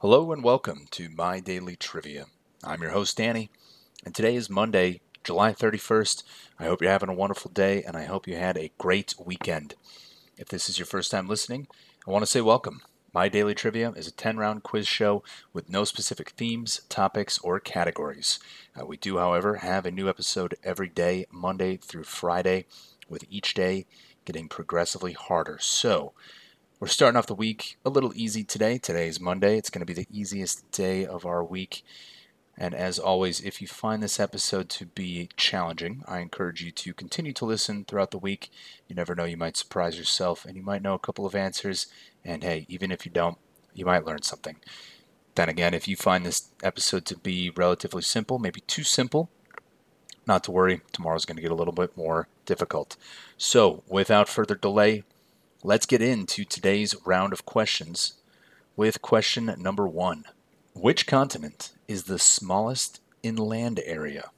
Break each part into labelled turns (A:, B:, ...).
A: Hello and welcome to My Daily Trivia. I'm your host, Danny, and today is Monday, July 31st. I hope you're having a wonderful day and I hope you had a great weekend. If this is your first time listening, I want to say welcome. My Daily Trivia is a 10 round quiz show with no specific themes, topics, or categories. Uh, we do, however, have a new episode every day, Monday through Friday, with each day getting progressively harder. So, we're starting off the week a little easy today. Today is Monday. It's going to be the easiest day of our week. And as always, if you find this episode to be challenging, I encourage you to continue to listen throughout the week. You never know, you might surprise yourself and you might know a couple of answers. And hey, even if you don't, you might learn something. Then again, if you find this episode to be relatively simple, maybe too simple, not to worry, tomorrow's going to get a little bit more difficult. So, without further delay, let's get into today's round of questions with question number one. Which continent is the smallest inland area?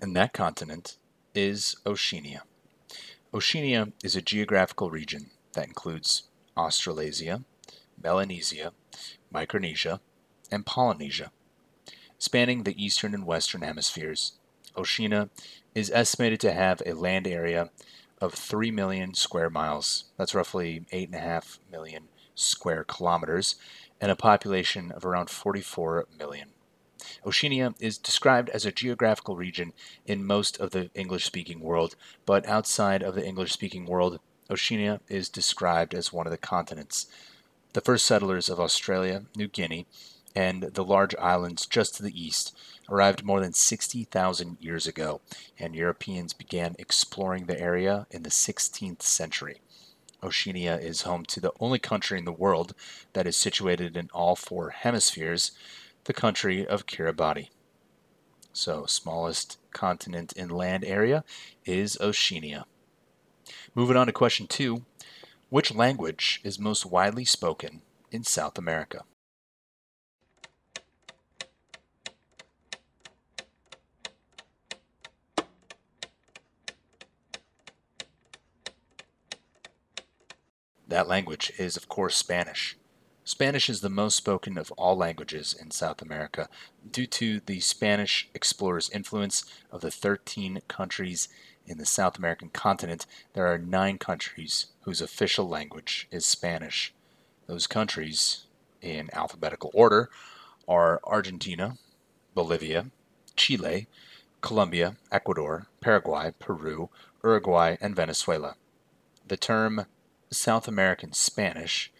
A: And that continent is Oceania. Oceania is a geographical region that includes Australasia, Melanesia, Micronesia, and Polynesia. Spanning the eastern and western hemispheres, Oceania is estimated to have a land area of 3 million square miles. That's roughly 8.5 million square kilometers, and a population of around 44 million. Oceania is described as a geographical region in most of the English speaking world, but outside of the English speaking world, Oceania is described as one of the continents. The first settlers of Australia, New Guinea, and the large islands just to the east arrived more than 60,000 years ago, and Europeans began exploring the area in the 16th century. Oceania is home to the only country in the world that is situated in all four hemispheres, the country of Kiribati. So, smallest continent in land area is Oceania. Moving on to question two Which language is most widely spoken in South America? That language is, of course, Spanish. Spanish is the most spoken of all languages in South America due to the Spanish explorers' influence of the 13 countries in the South American continent. There are nine countries whose official language is Spanish. Those countries, in alphabetical order, are Argentina, Bolivia, Chile, Colombia, Ecuador, Paraguay, Peru, Uruguay, and Venezuela. The term South American Spanish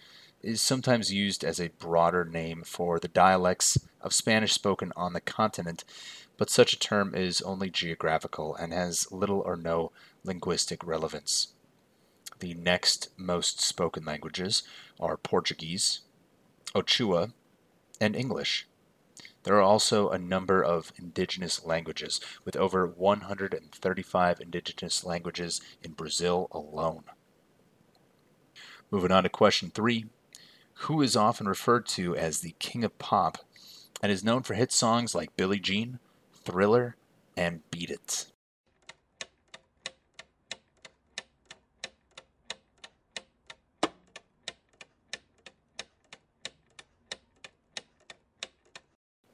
A: is sometimes used as a broader name for the dialects of Spanish spoken on the continent, but such a term is only geographical and has little or no linguistic relevance. The next most spoken languages are Portuguese, Quechua, and English. There are also a number of indigenous languages, with over 135 indigenous languages in Brazil alone. Moving on to question three who is often referred to as the King of Pop and is known for hit songs like Billie Jean, Thriller, and Beat It.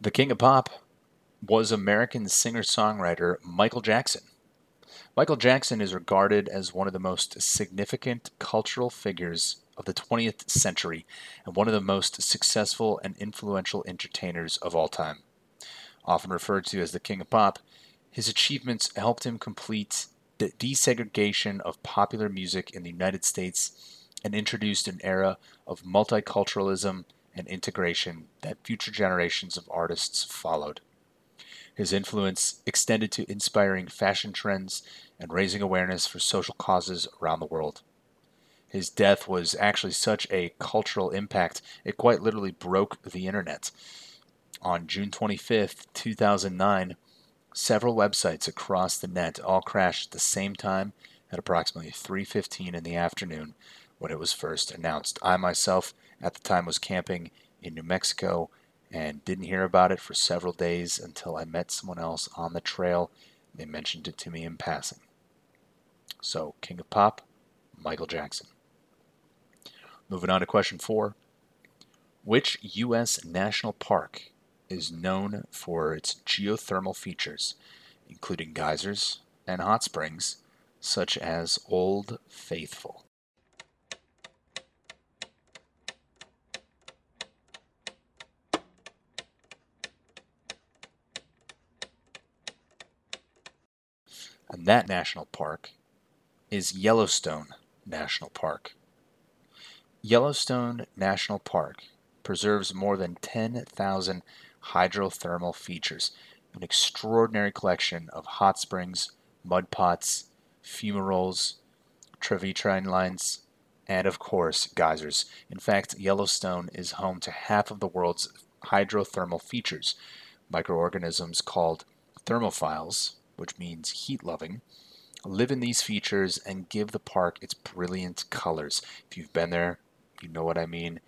A: The King of Pop was American singer songwriter Michael Jackson. Michael Jackson is regarded as one of the most significant cultural figures of the 20th century and one of the most successful and influential entertainers of all time. Often referred to as the King of Pop, his achievements helped him complete the desegregation of popular music in the United States and introduced an era of multiculturalism and integration that future generations of artists followed. His influence extended to inspiring fashion trends and raising awareness for social causes around the world. His death was actually such a cultural impact, it quite literally broke the internet. On June 25th, 2009, several websites across the net all crashed at the same time at approximately 3:15 in the afternoon when it was first announced. I myself at the time was camping in New Mexico and didn't hear about it for several days until I met someone else on the trail. They mentioned it to me in passing. So, King of Pop, Michael Jackson. Moving on to question four. Which U.S. national park is known for its geothermal features, including geysers and hot springs, such as Old Faithful? And that national park is Yellowstone National Park. Yellowstone National Park preserves more than 10,000 hydrothermal features, an extraordinary collection of hot springs, mud pots, fumaroles, travertine lines, and of course, geysers. In fact, Yellowstone is home to half of the world's hydrothermal features, microorganisms called thermophiles, which means heat loving, live in these features and give the park its brilliant colors. If you've been there, you know what I mean.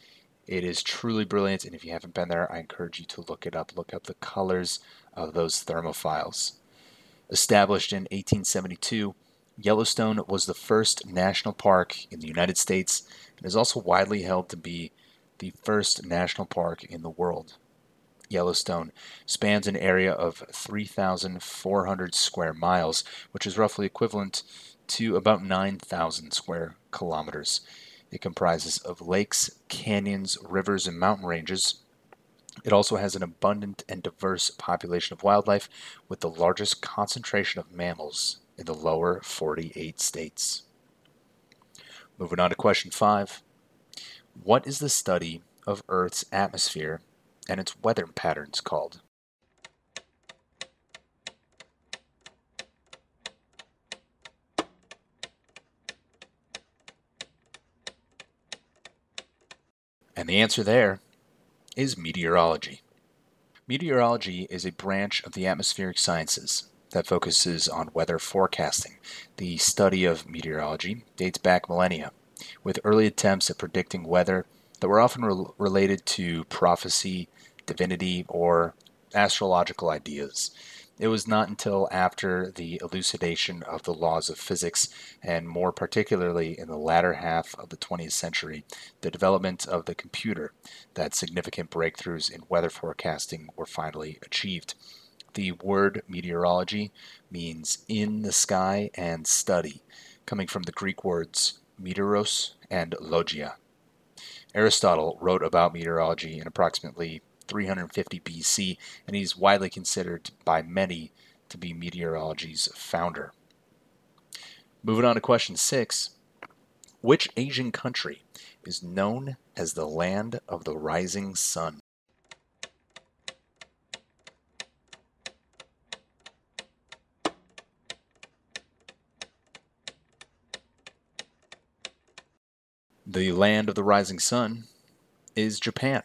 A: It is truly brilliant, and if you haven't been there, I encourage you to look it up. Look up the colors of those thermophiles. Established in 1872, Yellowstone was the first national park in the United States and is also widely held to be the first national park in the world. Yellowstone spans an area of 3,400 square miles, which is roughly equivalent to about 9,000 square kilometers. It comprises of lakes, canyons, rivers, and mountain ranges. It also has an abundant and diverse population of wildlife, with the largest concentration of mammals in the lower 48 states. Moving on to question five What is the study of Earth's atmosphere and its weather patterns called? And the answer there is meteorology. Meteorology is a branch of the atmospheric sciences that focuses on weather forecasting. The study of meteorology dates back millennia, with early attempts at predicting weather that were often re- related to prophecy, divinity, or astrological ideas. It was not until after the elucidation of the laws of physics, and more particularly in the latter half of the 20th century, the development of the computer, that significant breakthroughs in weather forecasting were finally achieved. The word meteorology means in the sky and study, coming from the Greek words meteoros and logia. Aristotle wrote about meteorology in approximately 350 BC, and he's widely considered by many to be meteorology's founder. Moving on to question six Which Asian country is known as the land of the rising sun? The land of the rising sun is Japan.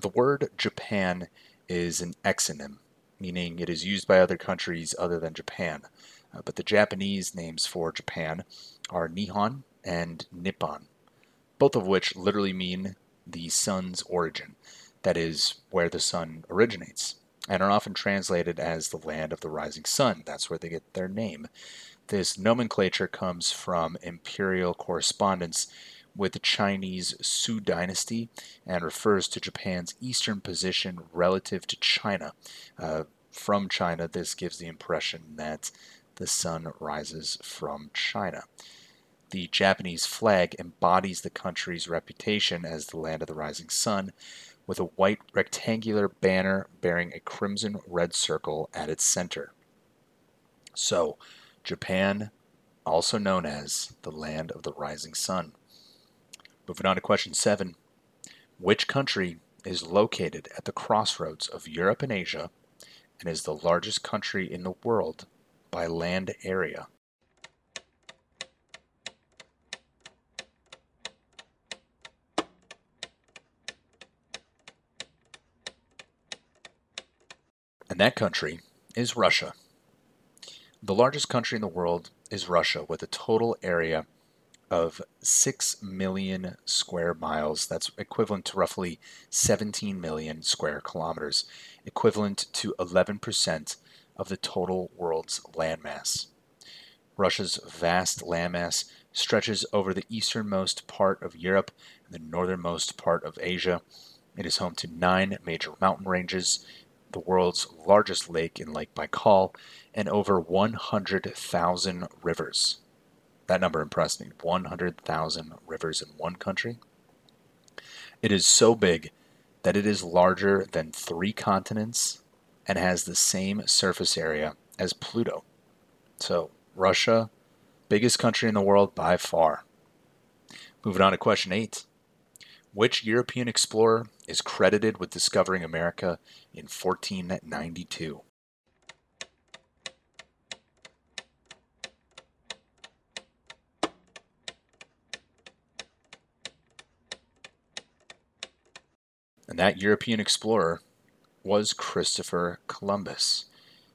A: The word Japan is an exonym, meaning it is used by other countries other than Japan. Uh, but the Japanese names for Japan are Nihon and Nippon, both of which literally mean the sun's origin, that is, where the sun originates, and are often translated as the land of the rising sun. That's where they get their name. This nomenclature comes from imperial correspondence with the Chinese Sui dynasty and refers to Japan's eastern position relative to China. Uh, from China, this gives the impression that the sun rises from China. The Japanese flag embodies the country's reputation as the land of the rising sun, with a white rectangular banner bearing a crimson red circle at its center. So, Japan, also known as the land of the rising sun. Moving on to question seven. Which country is located at the crossroads of Europe and Asia and is the largest country in the world by land area? And that country is Russia. The largest country in the world is Russia with a total area of 6 million square miles. That's equivalent to roughly 17 million square kilometers, equivalent to 11% of the total world's landmass. Russia's vast landmass stretches over the easternmost part of Europe and the northernmost part of Asia. It is home to nine major mountain ranges, the world's largest lake in Lake Baikal, and over 100,000 rivers. That number impressed me 100,000 rivers in one country. It is so big that it is larger than three continents and has the same surface area as Pluto. So, Russia, biggest country in the world by far. Moving on to question eight. Which European explorer is credited with discovering America in 1492? And that European explorer was Christopher Columbus.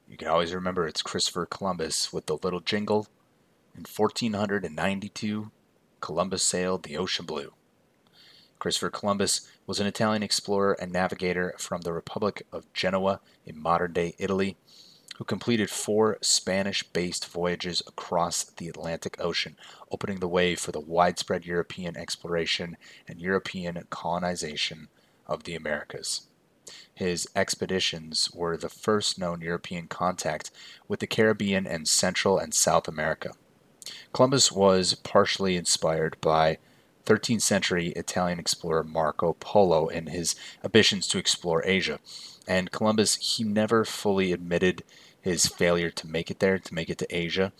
A: You can always remember it's Christopher Columbus with the little jingle. In 1492, Columbus sailed the ocean blue. Christopher Columbus was an Italian explorer and navigator from the Republic of Genoa in modern day Italy who completed four Spanish based voyages across the Atlantic Ocean, opening the way for the widespread European exploration and European colonization of the Americas. His expeditions were the first known European contact with the Caribbean and Central and South America. Columbus was partially inspired by 13th century Italian explorer Marco Polo in his ambitions to explore Asia. And Columbus, he never fully admitted his failure to make it there, to make it to Asia.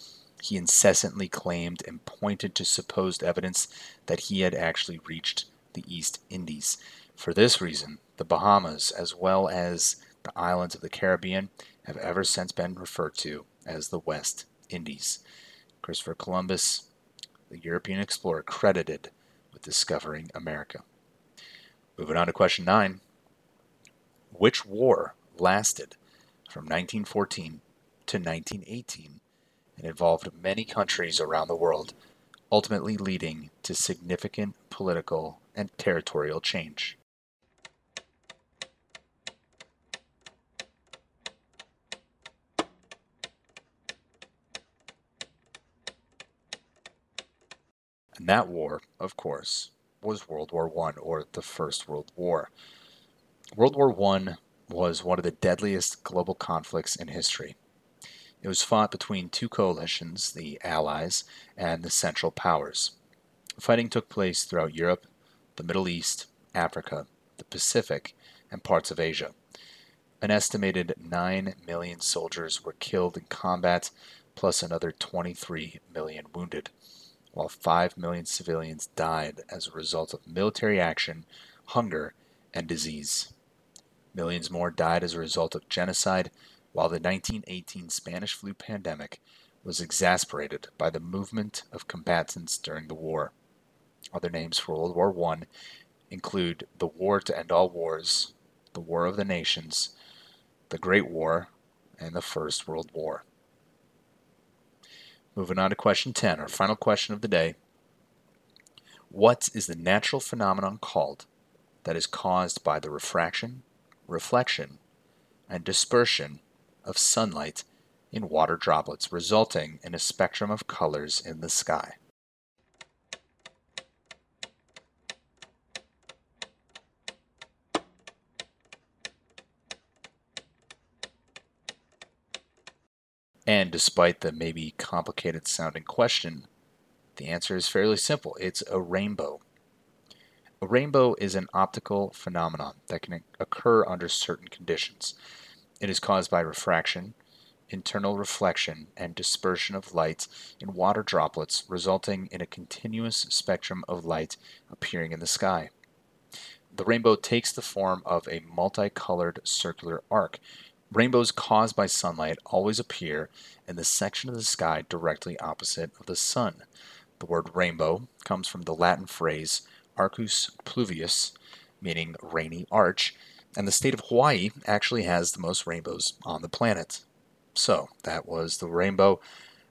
A: He incessantly claimed and pointed to supposed evidence that he had actually reached the East Indies. For this reason, the Bahamas, as well as the islands of the Caribbean, have ever since been referred to as the West Indies. Christopher Columbus, the European explorer, credited with discovering America. Moving on to question nine Which war lasted from 1914 to 1918 and involved many countries around the world, ultimately leading to significant political and territorial change? And that war, of course, was World War I, or the First World War. World War I was one of the deadliest global conflicts in history. It was fought between two coalitions, the Allies and the Central Powers. Fighting took place throughout Europe, the Middle East, Africa, the Pacific, and parts of Asia. An estimated 9 million soldiers were killed in combat, plus another 23 million wounded while 5 million civilians died as a result of military action, hunger, and disease. Millions more died as a result of genocide, while the 1918 Spanish flu pandemic was exasperated by the movement of combatants during the war. Other names for World War I include the War to End All Wars, the War of the Nations, the Great War, and the First World War. Moving on to question 10, our final question of the day. What is the natural phenomenon called that is caused by the refraction, reflection, and dispersion of sunlight in water droplets, resulting in a spectrum of colors in the sky? And despite the maybe complicated sounding question, the answer is fairly simple it's a rainbow. A rainbow is an optical phenomenon that can occur under certain conditions. It is caused by refraction, internal reflection, and dispersion of light in water droplets, resulting in a continuous spectrum of light appearing in the sky. The rainbow takes the form of a multicolored circular arc Rainbows caused by sunlight always appear in the section of the sky directly opposite of the sun. The word rainbow comes from the Latin phrase arcus pluvius, meaning rainy arch, and the state of Hawaii actually has the most rainbows on the planet. So, that was the rainbow,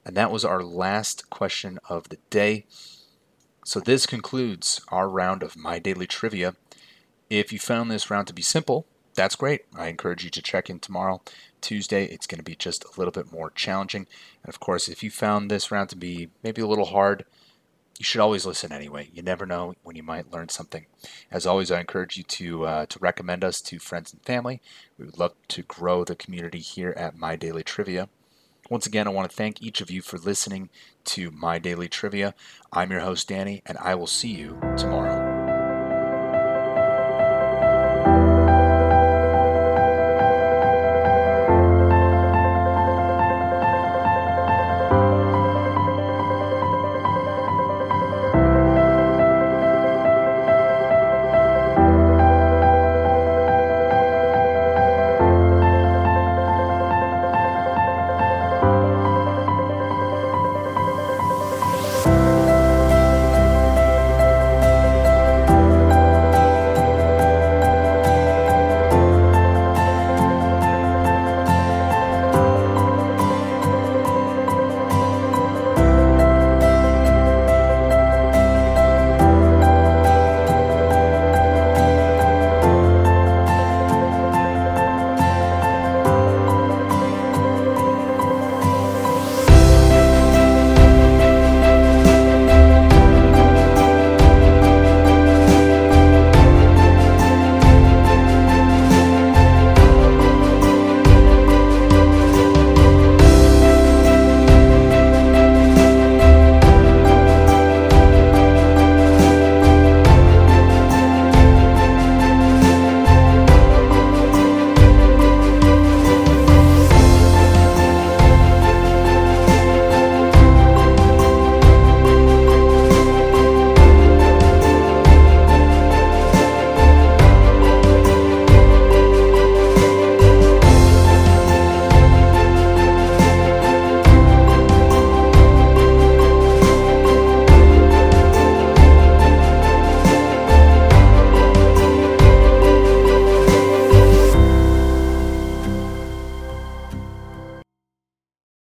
A: and that was our last question of the day. So this concludes our round of My Daily Trivia. If you found this round to be simple, that's great. I encourage you to check in tomorrow, Tuesday. It's going to be just a little bit more challenging. And of course, if you found this round to be maybe a little hard, you should always listen anyway. You never know when you might learn something. As always, I encourage you to uh, to recommend us to friends and family. We would love to grow the community here at My Daily Trivia. Once again, I want to thank each of you for listening to My Daily Trivia. I'm your host, Danny, and I will see you tomorrow.